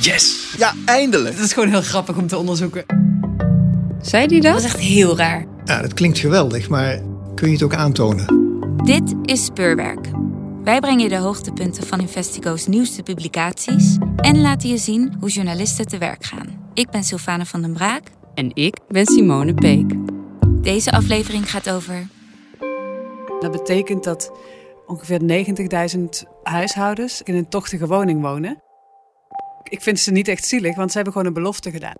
Yes! Ja, eindelijk! Dat is gewoon heel grappig om te onderzoeken. Zei die dat? Dat is echt heel raar. Ja, dat klinkt geweldig, maar kun je het ook aantonen? Dit is Speurwerk. Wij brengen je de hoogtepunten van Investigo's nieuwste publicaties en laten je zien hoe journalisten te werk gaan. Ik ben Sylvane van den Braak. En ik ben Simone Peek. Deze aflevering gaat over. Dat betekent dat ongeveer 90.000 huishoudens in een tochtige woning wonen. Ik vind ze niet echt zielig, want ze hebben gewoon een belofte gedaan.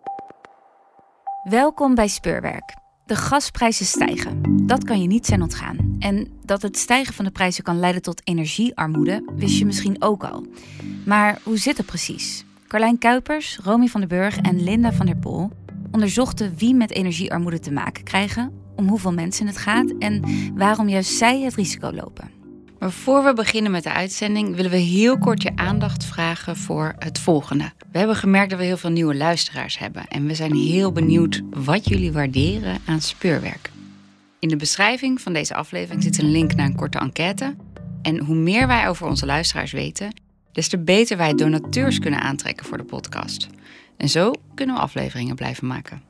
Welkom bij Speurwerk. De gasprijzen stijgen. Dat kan je niet zijn ontgaan. En dat het stijgen van de prijzen kan leiden tot energiearmoede, wist je misschien ook al. Maar hoe zit het precies? Carlijn Kuipers, Romy van den Burg en Linda van der Pol onderzochten wie met energiearmoede te maken krijgen, om hoeveel mensen het gaat en waarom juist zij het risico lopen. Maar voor we beginnen met de uitzending willen we heel kort je aandacht vragen voor het volgende. We hebben gemerkt dat we heel veel nieuwe luisteraars hebben en we zijn heel benieuwd wat jullie waarderen aan speurwerk. In de beschrijving van deze aflevering zit een link naar een korte enquête. En hoe meer wij over onze luisteraars weten, des te beter wij donateurs kunnen aantrekken voor de podcast. En zo kunnen we afleveringen blijven maken.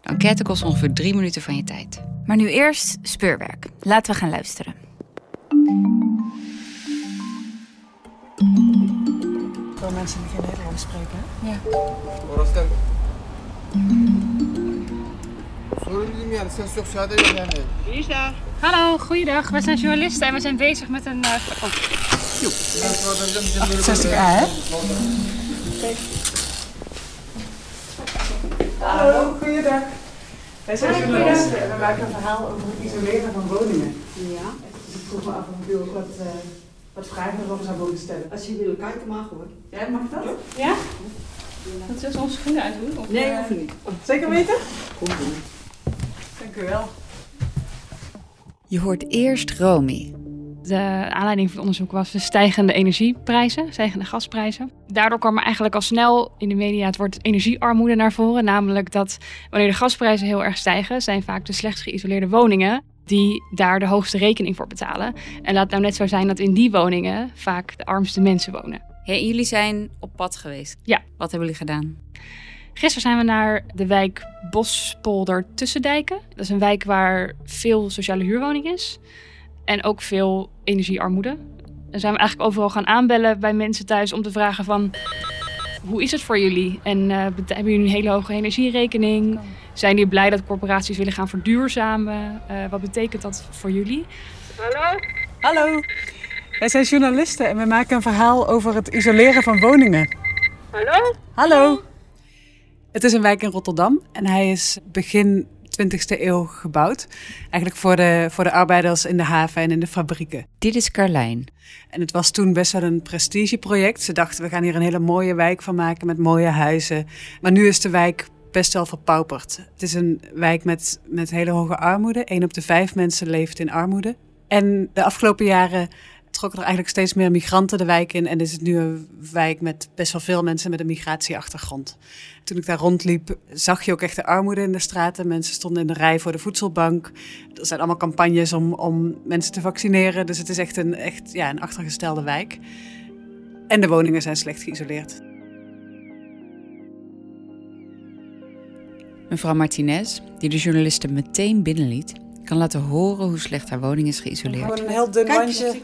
De enquête kost ongeveer drie minuten van je tijd. Maar nu eerst speurwerk. Laten we gaan luisteren. Veel mensen die geen Nederlands spreken. Ja. Wie is daar? Hallo, goeiedag. We zijn journalisten en we zijn bezig met een. eh, oh, 60 A, hè? Hallo, goeiedag. Wij zijn journalisten en we maken een verhaal over het isoleren van woningen. Ja, Dus ik vroeg me af of u ook wat, eh, wat vragen erover zou willen stellen. als je wil kijken mag hoor. Jij mag dat? ja? Dat is onze schoenen uitdoen? Of, Nee, eh, hoeft niet. Zeker weten? Kom doen. Dank u wel. Je hoort eerst Romy. De aanleiding van het onderzoek was de stijgende energieprijzen, stijgende gasprijzen. Daardoor kwam er eigenlijk al snel in de media het woord energiearmoede naar voren. Namelijk dat wanneer de gasprijzen heel erg stijgen, zijn vaak de slechtst geïsoleerde woningen die daar de hoogste rekening voor betalen. En laat nou net zo zijn dat in die woningen vaak de armste mensen wonen. Jullie zijn op pad geweest. Ja. Wat hebben jullie gedaan? Gisteren zijn we naar de wijk Bospolder Tussendijken. Dat is een wijk waar veel sociale huurwoning is. En ook veel energiearmoede. Dan zijn we eigenlijk overal gaan aanbellen bij mensen thuis om te vragen van... Hoe is het voor jullie? En eh, hebben jullie een hele hoge energierekening? Zijn jullie blij dat corporaties willen gaan verduurzamen? Eh, wat betekent dat voor jullie? Hallo. Wij zijn journalisten en we maken een verhaal over het isoleren van woningen. Hallo? Hallo. Het is een wijk in Rotterdam en hij is begin 20e eeuw gebouwd. Eigenlijk voor de, voor de arbeiders in de haven en in de fabrieken. Dit is Carlijn. En het was toen best wel een prestigeproject. Ze dachten, we gaan hier een hele mooie wijk van maken met mooie huizen. Maar nu is de wijk best wel verpauperd. Het is een wijk met, met hele hoge armoede. Eén op de vijf mensen leeft in armoede. En de afgelopen jaren trokken er eigenlijk steeds meer migranten de wijk in. En is het nu een wijk met best wel veel mensen met een migratieachtergrond. Toen ik daar rondliep, zag je ook echt de armoede in de straten. Mensen stonden in de rij voor de voedselbank. Er zijn allemaal campagnes om, om mensen te vaccineren. Dus het is echt een, echt, ja, een achtergestelde wijk. En de woningen zijn slecht geïsoleerd. Mevrouw Martinez, die de journalisten meteen binnenliet, kan laten horen hoe slecht haar woning is geïsoleerd. een heel dun Kijk, wandje.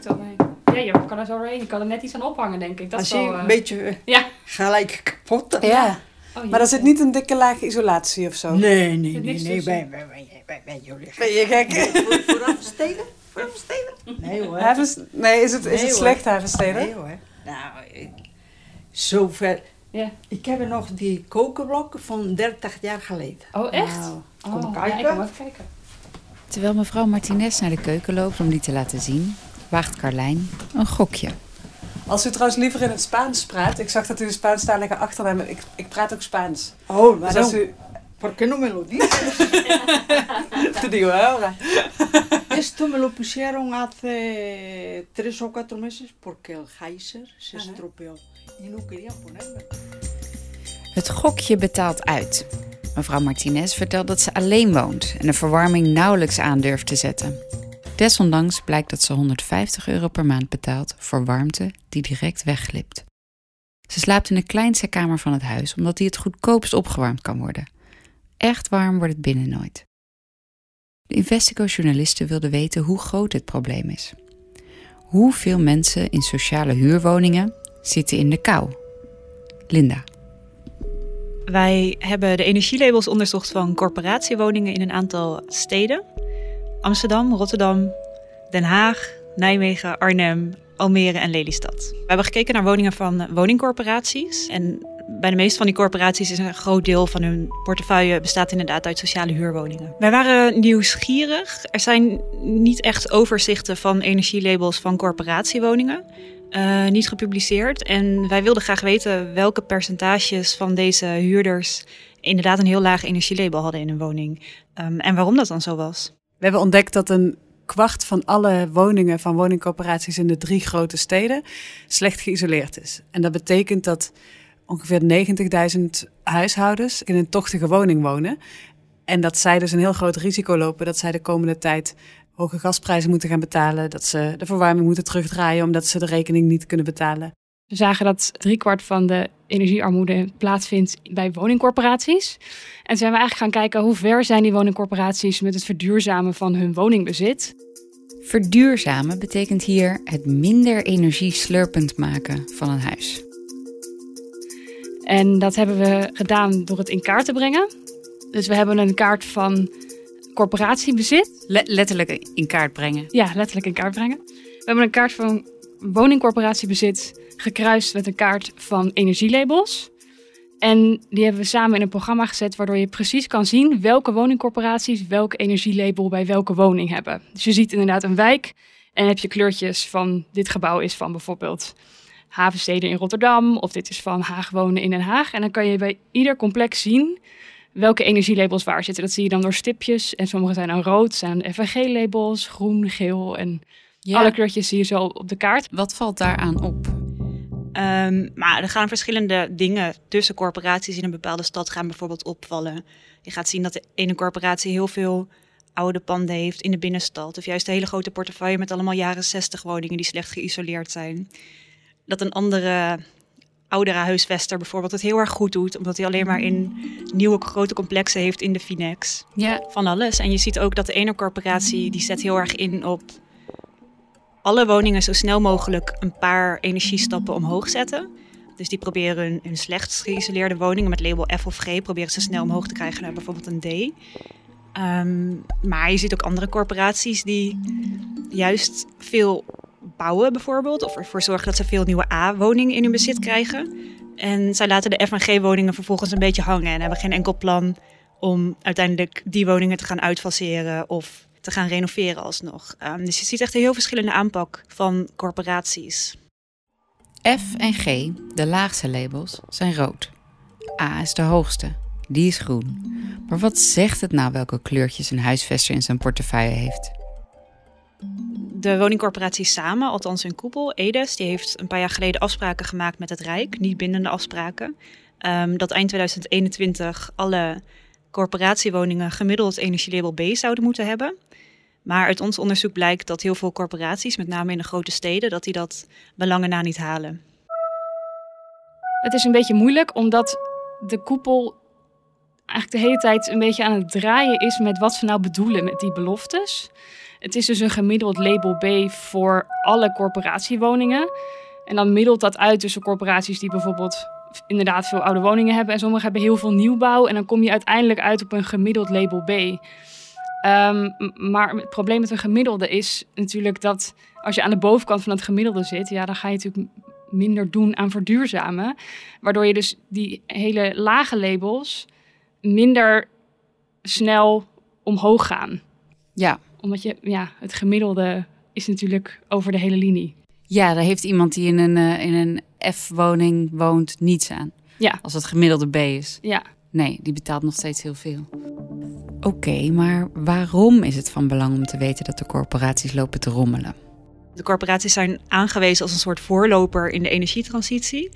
Ja, je kan er zo doorheen. Je kan er net iets aan ophangen, denk ik. Dat Als is je wel, eh, een beetje eh, Ja. gelijk kapot. Ja, Oh, maar er zit niet een dikke laag isolatie of zo. Nee, nee, nee, nee, bij, bij, bij, jullie. Ben je gek? Voor- Vooraf steden? Vooraf steden? Nee hoor. Havens- nee, is het, is Nee, het slecht, Havensteden? Nee hoor. Nou, ik, zover. Ja. Ik heb er nog die kokenblokken van 30 jaar geleden. Oh, echt? Nou, Oh, kom ja, kijken. ik kom even kijken. Terwijl mevrouw Martinez naar de keuken loopt om die te laten zien, waagt Carlijn een gokje. Als u trouwens liever in het Spaans praat, ik zag dat u een Spaanstalige achternaam hebt. Ik, ik praat ook Spaans. Oh, Dus als waarom? u... ¿Por qué no me lo dices? Te digo ahora. Esto me lo pusieron hace tres o cuatro meses porque el geyser se estropeó y no querían ponerme. Het gokje betaalt uit. Mevrouw Martinez vertelt dat ze alleen woont en de verwarming nauwelijks aan durft te zetten. Desondanks blijkt dat ze 150 euro per maand betaalt voor warmte die direct wegglipt. Ze slaapt in de kleinste kamer van het huis, omdat die het goedkoopst opgewarmd kan worden. Echt warm wordt het binnen nooit. De Investigo-journalisten wilden weten hoe groot dit probleem is. Hoeveel mensen in sociale huurwoningen zitten in de kou? Linda. Wij hebben de energielabels onderzocht van corporatiewoningen in een aantal steden. Amsterdam, Rotterdam, Den Haag, Nijmegen, Arnhem, Almere en Lelystad. We hebben gekeken naar woningen van woningcorporaties. En bij de meeste van die corporaties is een groot deel van hun portefeuille bestaat inderdaad uit sociale huurwoningen. Wij waren nieuwsgierig. Er zijn niet echt overzichten van energielabels van corporatiewoningen. Uh, niet gepubliceerd. En wij wilden graag weten welke percentages van deze huurders inderdaad een heel laag energielabel hadden in hun woning. Um, en waarom dat dan zo was. We hebben ontdekt dat een kwart van alle woningen van woningcorporaties in de drie grote steden slecht geïsoleerd is. En dat betekent dat ongeveer 90.000 huishoudens in een tochtige woning wonen. En dat zij dus een heel groot risico lopen dat zij de komende tijd hoge gasprijzen moeten gaan betalen. Dat ze de verwarming moeten terugdraaien omdat ze de rekening niet kunnen betalen. We zagen dat driekwart van de energiearmoede plaatsvindt bij woningcorporaties. En zijn we eigenlijk gaan kijken hoe ver zijn die woningcorporaties met het verduurzamen van hun woningbezit. Verduurzamen betekent hier het minder energieslurpend maken van een huis. En dat hebben we gedaan door het in kaart te brengen. Dus we hebben een kaart van corporatiebezit. letterlijk in kaart brengen. Ja, letterlijk in kaart brengen. We hebben een kaart van woningcorporatiebezit gekruist met een kaart van energielabels. En die hebben we samen in een programma gezet waardoor je precies kan zien welke woningcorporaties welk energielabel bij welke woning hebben. Dus je ziet inderdaad een wijk en heb je kleurtjes van dit gebouw is van bijvoorbeeld Havensteden in Rotterdam of dit is van Haag wonen in Den Haag. En dan kan je bij ieder complex zien welke energielabels waar zitten. Dat zie je dan door stipjes en sommige zijn dan rood, zijn FNG-labels, groen, geel en alle kleurtjes zie je zo op de kaart. Wat valt daaraan op? Um, maar er gaan verschillende dingen tussen corporaties in een bepaalde stad gaan bijvoorbeeld opvallen. Je gaat zien dat de ene corporatie heel veel oude panden heeft in de binnenstad. Of juist een hele grote portefeuille met allemaal jaren 60 woningen die slecht geïsoleerd zijn. Dat een andere oudere huisvester bijvoorbeeld het heel erg goed doet. Omdat hij alleen maar in nieuwe grote complexen heeft in de Finex. Ja. Van alles. En je ziet ook dat de ene corporatie die zet heel erg in op alle woningen zo snel mogelijk een paar energiestappen omhoog zetten. Dus die proberen hun, hun slecht geïsoleerde woningen met label F of G proberen ze snel omhoog te krijgen naar bijvoorbeeld een D. Um, maar je ziet ook andere corporaties die juist veel bouwen bijvoorbeeld. Of ervoor zorgen dat ze veel nieuwe A-woningen in hun bezit krijgen. En zij laten de F en G-woningen vervolgens een beetje hangen en hebben geen enkel plan om uiteindelijk die woningen te gaan uitfaseren of te gaan renoveren alsnog. Um, dus je ziet echt een heel verschillende aanpak van corporaties. F en G, de laagste labels, zijn rood. A is de hoogste, die is groen. Maar wat zegt het nou welke kleurtjes een huisvester in zijn portefeuille heeft? De woningcorporatie Samen, althans hun koepel, EDES, die heeft een paar jaar geleden afspraken gemaakt met het Rijk, niet bindende afspraken. Um, dat eind 2021 alle corporatiewoningen gemiddeld energielabel B zouden moeten hebben. Maar uit ons onderzoek blijkt dat heel veel corporaties, met name in de grote steden, dat die dat belangen na niet halen. Het is een beetje moeilijk omdat de koepel eigenlijk de hele tijd een beetje aan het draaien is met wat ze nou bedoelen met die beloftes. Het is dus een gemiddeld label B voor alle corporatiewoningen. En dan middelt dat uit tussen corporaties die bijvoorbeeld inderdaad veel oude woningen hebben en sommigen hebben heel veel nieuwbouw. En dan kom je uiteindelijk uit op een gemiddeld label B. Um, maar het probleem met een gemiddelde is natuurlijk dat als je aan de bovenkant van het gemiddelde zit, ja, dan ga je natuurlijk minder doen aan verduurzamen. Waardoor je dus die hele lage labels minder snel omhoog gaan. Ja. Omdat je, ja, het gemiddelde is natuurlijk over de hele linie. Ja, daar heeft iemand die in een, uh, in een F-woning woont niets aan. Ja. Als het gemiddelde B is. Ja. Nee, die betaalt nog steeds heel veel. Oké, maar waarom is het van belang om te weten dat de corporaties lopen te rommelen? De corporaties zijn aangewezen als een soort voorloper in de energietransitie.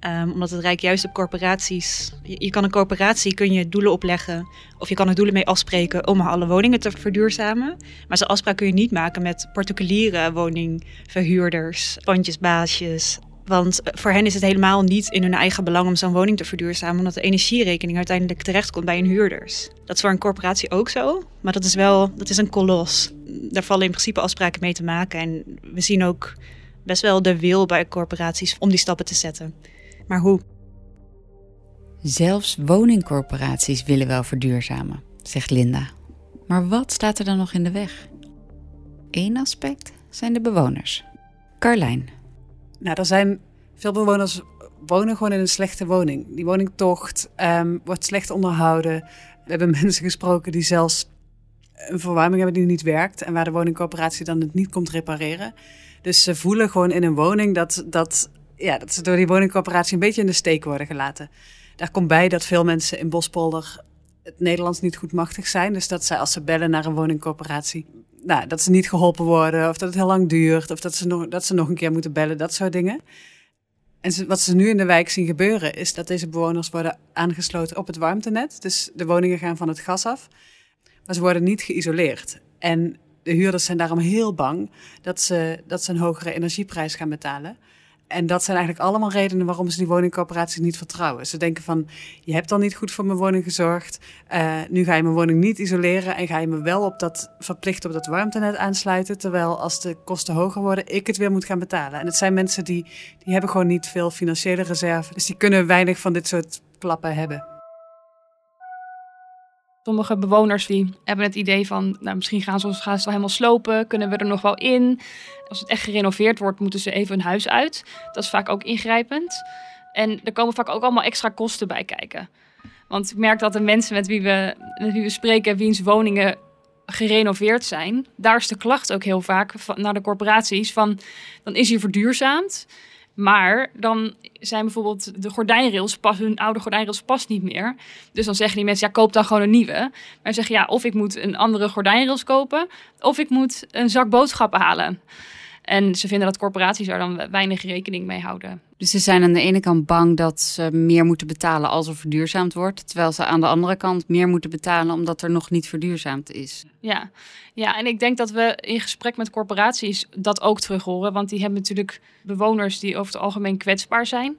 Um, omdat het Rijk juist op corporaties. Je, je, kan een corporatie kun je doelen opleggen. Of je kan er doelen mee afspreken om alle woningen te verduurzamen. Maar zo'n afspraak kun je niet maken met particuliere woningverhuurders, pandjesbaasjes, Want voor hen is het helemaal niet in hun eigen belang om zo'n woning te verduurzamen, omdat de energierekening uiteindelijk terechtkomt bij hun huurders. Dat is voor een corporatie ook zo, maar dat is wel dat is een kolos. Daar vallen in principe afspraken mee te maken. En we zien ook best wel de wil bij corporaties om die stappen te zetten. Maar hoe? Zelfs woningcorporaties willen wel verduurzamen, zegt Linda. Maar wat staat er dan nog in de weg? Eén aspect zijn de bewoners. Carlijn. Nou, er zijn veel bewoners wonen gewoon in een slechte woning. Die woningtocht um, wordt slecht onderhouden. We hebben mensen gesproken die zelfs een verwarming hebben die niet werkt en waar de woningcorporatie dan het niet komt repareren. Dus ze voelen gewoon in een woning dat, dat, ja, dat ze door die woningcorporatie een beetje in de steek worden gelaten. Daar komt bij dat veel mensen in Bospolder het Nederlands niet goed machtig zijn. Dus dat zij als ze bellen naar een woningcorporatie, nou, dat ze niet geholpen worden of dat het heel lang duurt of dat ze nog, dat ze nog een keer moeten bellen, dat soort dingen. En wat ze nu in de wijk zien gebeuren is dat deze bewoners worden aangesloten op het warmtenet. Dus de woningen gaan van het gas af, maar ze worden niet geïsoleerd. En de huurders zijn daarom heel bang dat ze, dat ze een hogere energieprijs gaan betalen. En dat zijn eigenlijk allemaal redenen waarom ze die woningcorporaties niet vertrouwen. Ze denken van, je hebt al niet goed voor mijn woning gezorgd. Uh, nu ga je mijn woning niet isoleren en ga je me wel op dat, verplicht op dat warmtenet aansluiten. Terwijl als de kosten hoger worden, ik het weer moet gaan betalen. En het zijn mensen die, die hebben gewoon niet veel financiële reserve. Dus die kunnen weinig van dit soort klappen hebben. Sommige bewoners die hebben het idee van, nou, misschien gaan ze, gaan ze wel helemaal slopen, kunnen we er nog wel in. Als het echt gerenoveerd wordt, moeten ze even hun huis uit. Dat is vaak ook ingrijpend. En er komen vaak ook allemaal extra kosten bij kijken. Want ik merk dat de mensen met wie we, met wie we spreken, wiens woningen gerenoveerd zijn, daar is de klacht ook heel vaak naar de corporaties van, dan is hier verduurzaamd. Maar dan zijn bijvoorbeeld de gordijnrails, pas, hun oude gordijnrails past niet meer. Dus dan zeggen die mensen, ja, koop dan gewoon een nieuwe. Maar zeggen, ja, of ik moet een andere gordijnrails kopen, of ik moet een zak boodschappen halen. En ze vinden dat corporaties daar dan weinig rekening mee houden. Dus ze zijn aan de ene kant bang dat ze meer moeten betalen als er verduurzaamd wordt. Terwijl ze aan de andere kant meer moeten betalen omdat er nog niet verduurzaamd is. Ja, ja en ik denk dat we in gesprek met corporaties dat ook terug horen. Want die hebben natuurlijk bewoners die over het algemeen kwetsbaar zijn.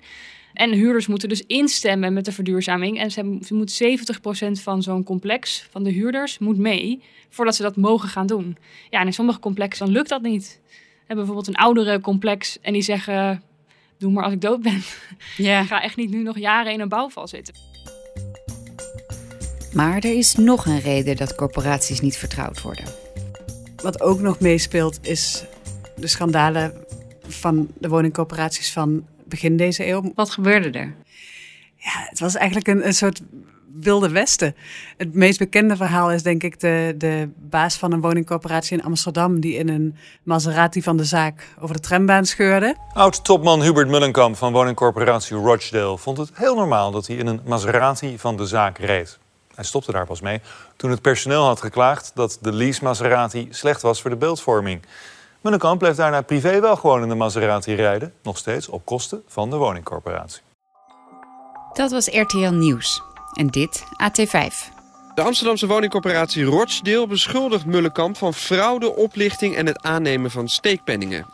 En huurders moeten dus instemmen met de verduurzaming. En ze, ze moet 70% van zo'n complex, van de huurders, moet mee voordat ze dat mogen gaan doen. Ja, en in sommige complexen lukt dat niet hebben bijvoorbeeld een oudere complex en die zeggen: Doe maar als ik dood ben. Ja. ik ga echt niet nu nog jaren in een bouwval zitten. Maar er is nog een reden dat corporaties niet vertrouwd worden. Wat ook nog meespeelt is de schandalen van de woningcorporaties van begin deze eeuw. Wat gebeurde er? Ja, het was eigenlijk een, een soort Wilde Westen. Het meest bekende verhaal is denk ik de, de baas van een woningcorporatie in Amsterdam... die in een Maserati van de zaak over de trambaan scheurde. Oud-topman Hubert Mullenkamp van woningcorporatie Rochdale... vond het heel normaal dat hij in een Maserati van de zaak reed. Hij stopte daar pas mee toen het personeel had geklaagd... dat de lease Maserati slecht was voor de beeldvorming. Mullenkamp bleef daarna privé wel gewoon in de Maserati rijden. Nog steeds op kosten van de woningcorporatie. Dat was RTL Nieuws. En dit AT5. De Amsterdamse woningcorporatie Rochdale beschuldigt Mullenkamp van fraude, oplichting en het aannemen van steekpenningen.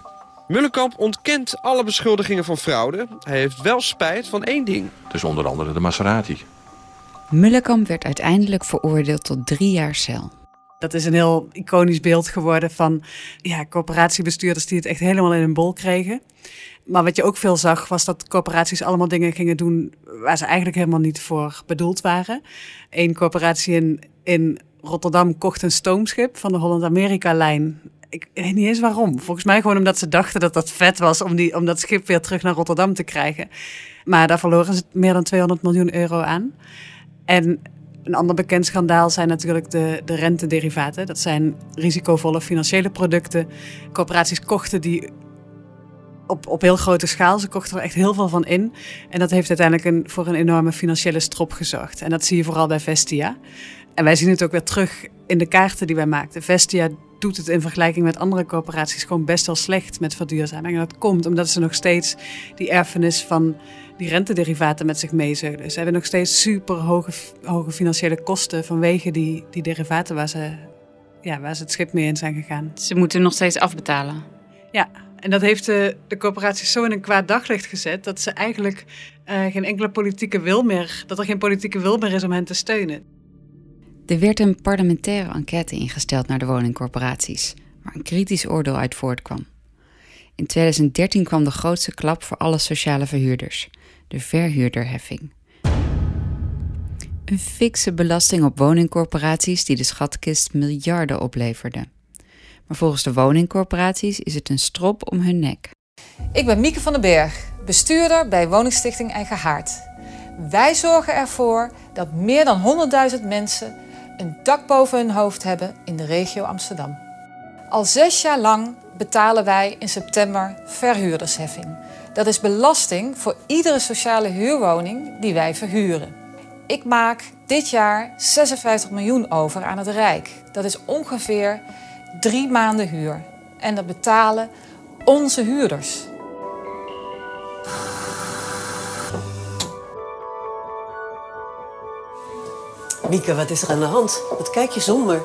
Mullenkamp ontkent alle beschuldigingen van fraude. Hij heeft wel spijt van één ding. Dus onder andere de Maserati. Mullenkamp werd uiteindelijk veroordeeld tot drie jaar cel. Dat is een heel iconisch beeld geworden van ja, corporatiebestuurders die het echt helemaal in een bol kregen. Maar wat je ook veel zag, was dat corporaties allemaal dingen gingen doen waar ze eigenlijk helemaal niet voor bedoeld waren. Eén corporatie in, in Rotterdam kocht een stoomschip van de Holland-Amerika-lijn. Ik weet niet eens waarom. Volgens mij gewoon omdat ze dachten dat dat vet was om, die, om dat schip weer terug naar Rotterdam te krijgen. Maar daar verloren ze meer dan 200 miljoen euro aan. En een ander bekend schandaal zijn natuurlijk de, de rentederivaten. Dat zijn risicovolle financiële producten. Corporaties kochten die op, op heel grote schaal. Ze kochten er echt heel veel van in. En dat heeft uiteindelijk een, voor een enorme financiële strop gezorgd. En dat zie je vooral bij Vestia. En wij zien het ook weer terug in de kaarten die wij maakten. Vestia doet het in vergelijking met andere corporaties gewoon best wel slecht met verduurzaming. En dat komt omdat ze nog steeds die erfenis van die rentederivaten met zich meezeulen. Ze hebben nog steeds super hoge, hoge financiële kosten vanwege die, die derivaten waar ze, ja, waar ze het schip mee in zijn gegaan. Ze moeten nog steeds afbetalen. Ja, En dat heeft de, de corporaties zo in een kwaad daglicht gezet dat ze eigenlijk uh, geen enkele politieke wil meer, dat er geen politieke wil meer is om hen te steunen. Er werd een parlementaire enquête ingesteld naar de woningcorporaties, waar een kritisch oordeel uit voortkwam. In 2013 kwam de grootste klap voor alle sociale verhuurders, de verhuurderheffing. Een fikse belasting op woningcorporaties die de schatkist miljarden opleverde. Maar volgens de woningcorporaties is het een strop om hun nek. Ik ben Mieke van den Berg, bestuurder bij Woningstichting Eigen Haard. Wij zorgen ervoor dat meer dan 100.000 mensen een dak boven hun hoofd hebben in de regio Amsterdam. Al zes jaar lang betalen wij in september verhuurdersheffing. Dat is belasting voor iedere sociale huurwoning die wij verhuren. Ik maak dit jaar 56 miljoen over aan het Rijk. Dat is ongeveer drie maanden huur. En dat betalen onze huurders. Mieke, wat is er aan de hand? Wat kijk je zonder?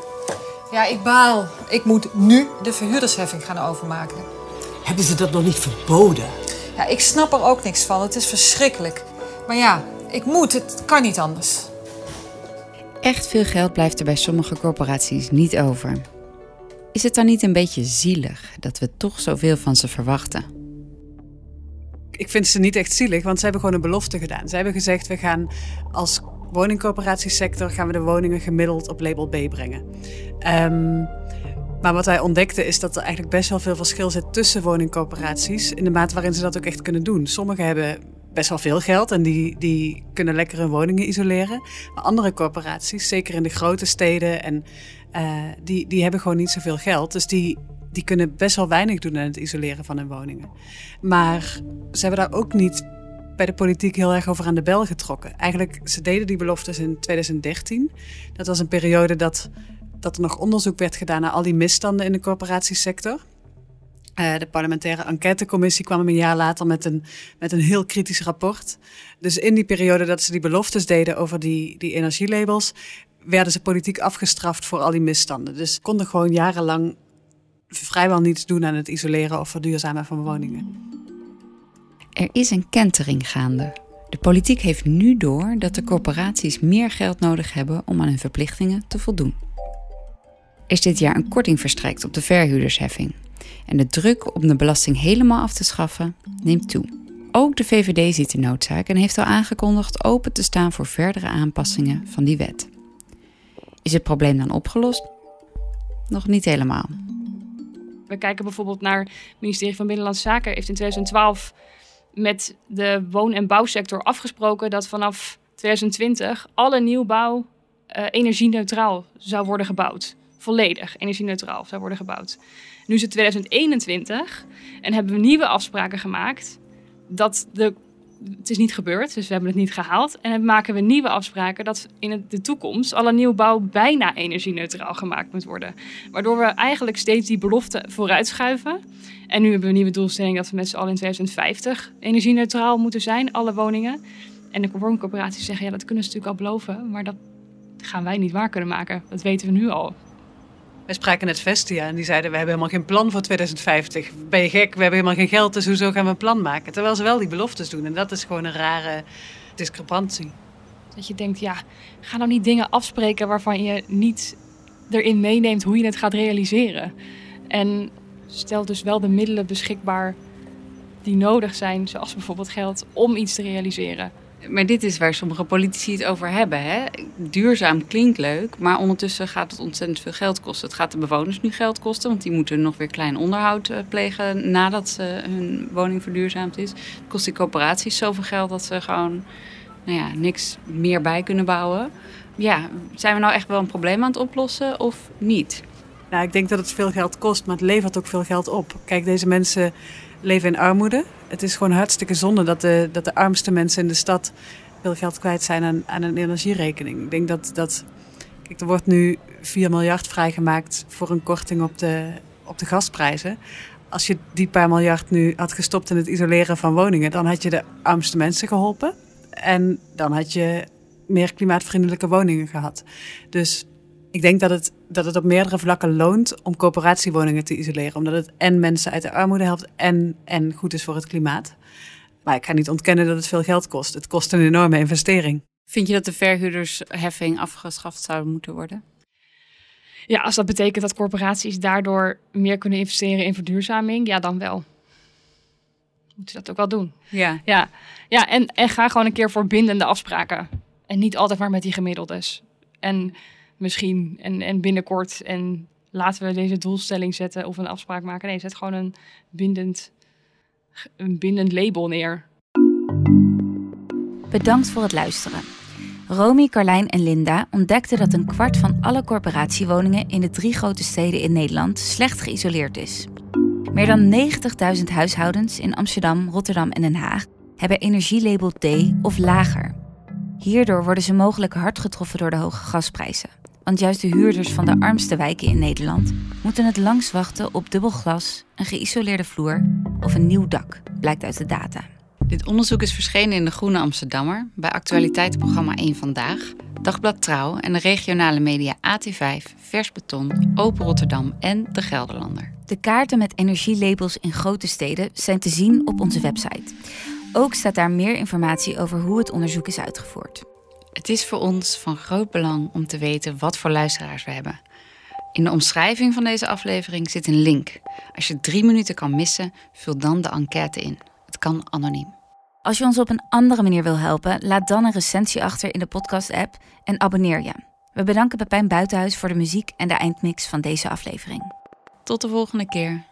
Ja, ik baal. Ik moet nu de verhuurdersheffing gaan overmaken. Hebben ze dat nog niet verboden? Ja, ik snap er ook niks van. Het is verschrikkelijk. Maar ja, ik moet. Het kan niet anders. Echt veel geld blijft er bij sommige corporaties niet over. Is het dan niet een beetje zielig dat we toch zoveel van ze verwachten? Ik vind ze niet echt zielig, want ze hebben gewoon een belofte gedaan. Ze hebben gezegd: we gaan als woningcoöperatiesector gaan we de woningen gemiddeld op label B brengen. Um, maar wat wij ontdekten is dat er eigenlijk best wel veel verschil zit tussen woningcoöperaties in de mate waarin ze dat ook echt kunnen doen. Sommigen hebben best wel veel geld en die, die kunnen lekker hun woningen isoleren. Maar andere corporaties, zeker in de grote steden, en, uh, die, die hebben gewoon niet zoveel geld. Dus die, die kunnen best wel weinig doen aan het isoleren van hun woningen. Maar ze hebben daar ook niet bij de politiek heel erg over aan de bel getrokken. Eigenlijk, ze deden die beloftes in 2013. Dat was een periode dat, dat er nog onderzoek werd gedaan naar al die misstanden in de corporatiesector. Uh, de parlementaire enquêtecommissie kwam een jaar later met een, met een heel kritisch rapport. Dus in die periode dat ze die beloftes deden over die, die energielabels, werden ze politiek afgestraft voor al die misstanden. Dus konden gewoon jarenlang vrijwel niets doen aan het isoleren of verduurzamen van woningen. Er is een kentering gaande. De politiek heeft nu door dat de corporaties meer geld nodig hebben om aan hun verplichtingen te voldoen. Is dit jaar een korting verstrekt op de verhuurdersheffing. En de druk om de belasting helemaal af te schaffen neemt toe. Ook de VVD ziet de noodzaak en heeft al aangekondigd open te staan voor verdere aanpassingen van die wet. Is het probleem dan opgelost? Nog niet helemaal. We kijken bijvoorbeeld naar het ministerie van Binnenlandse Zaken heeft in 2012 met de woon- en bouwsector afgesproken dat vanaf 2020 alle nieuwbouw uh, energie-neutraal zou worden gebouwd. Volledig energie-neutraal zou worden gebouwd. Nu is het 2021 en hebben we nieuwe afspraken gemaakt dat de het is niet gebeurd, dus we hebben het niet gehaald. En dan maken we nieuwe afspraken dat in de toekomst alle nieuwbouw bijna energie-neutraal gemaakt moet worden. Waardoor we eigenlijk steeds die belofte vooruitschuiven. En nu hebben we een nieuwe doelstelling dat we met z'n allen in 2050 energie-neutraal moeten zijn, alle woningen. En de woningcorporaties zeggen, ja, dat kunnen ze natuurlijk al beloven, maar dat gaan wij niet waar kunnen maken. Dat weten we nu al. We spraken net Vestia en die zeiden: We hebben helemaal geen plan voor 2050. Ben je gek? We hebben helemaal geen geld, dus hoezo gaan we een plan maken? Terwijl ze wel die beloftes doen. En dat is gewoon een rare discrepantie. Dat je denkt: ja, ga nou niet dingen afspreken waarvan je niet erin meeneemt hoe je het gaat realiseren. En stel dus wel de middelen beschikbaar die nodig zijn, zoals bijvoorbeeld geld, om iets te realiseren. Maar dit is waar sommige politici het over hebben. Hè? Duurzaam klinkt leuk, maar ondertussen gaat het ontzettend veel geld kosten. Het gaat de bewoners nu geld kosten, want die moeten nog weer klein onderhoud eh, plegen nadat ze hun woning verduurzaamd is. Het kost die coöperaties zoveel geld dat ze gewoon nou ja, niks meer bij kunnen bouwen. Ja, zijn we nou echt wel een probleem aan het oplossen of niet? Nou, ik denk dat het veel geld kost, maar het levert ook veel geld op. Kijk, deze mensen leven in armoede. Het is gewoon hartstikke zonde dat de, dat de armste mensen in de stad veel geld kwijt zijn aan, aan een energierekening. Ik denk dat, dat kijk, er wordt nu 4 miljard vrijgemaakt voor een korting op de, op de gasprijzen. Als je die paar miljard nu had gestopt in het isoleren van woningen, dan had je de armste mensen geholpen. En dan had je meer klimaatvriendelijke woningen gehad. Dus Ik denk dat het, dat het op meerdere vlakken loont om coöperatiewoningen te isoleren. Omdat het en mensen uit de armoede helpt en, en goed is voor het klimaat. Maar ik ga niet ontkennen dat het veel geld kost. Het kost een enorme investering. Vind je dat de verhuurdersheffing afgeschaft zou moeten worden? Ja, als dat betekent dat corporaties daardoor meer kunnen investeren in verduurzaming, ja, dan wel. Moeten ze dat ook wel doen. Ja. Ja, ja en, en ga gewoon een keer voor bindende afspraken. En niet altijd maar met die gemiddeldes. En misschien en, en binnenkort en laten we deze doelstelling zetten of een afspraak maken. Nee, zet gewoon een bindend, een bindend label neer. Bedankt voor het luisteren. Romy, Carlijn en Linda ontdekten dat een kwart van alle corporatiewoningen in de drie grote steden in Nederland slecht geïsoleerd is. Meer dan 90.000 huishoudens in Amsterdam, Rotterdam en Den Haag hebben energielabel D of lager. Hierdoor worden ze mogelijk hard getroffen door de hoge gasprijzen. Want juist de huurders van de armste wijken in Nederland moeten het langs wachten op dubbel glas, een geïsoleerde vloer of een nieuw dak, blijkt uit de data. Dit onderzoek is verschenen in de Groene Amsterdammer bij actualiteitenprogramma 1 Vandaag, Dagblad Trouw en de regionale media AT5, Vers Beton, Open Rotterdam en De Gelderlander. De kaarten met energielabels in grote steden zijn te zien op onze website. Ook staat daar meer informatie over hoe het onderzoek is uitgevoerd. Het is voor ons van groot belang om te weten wat voor luisteraars we hebben. In de omschrijving van deze aflevering zit een link. Als je drie minuten kan missen, vul dan de enquête in. Het kan anoniem. Als je ons op een andere manier wil helpen, laat dan een recensie achter in de podcast-app en abonneer je. We bedanken Pepijn Buitenhuis voor de muziek en de eindmix van deze aflevering. Tot de volgende keer.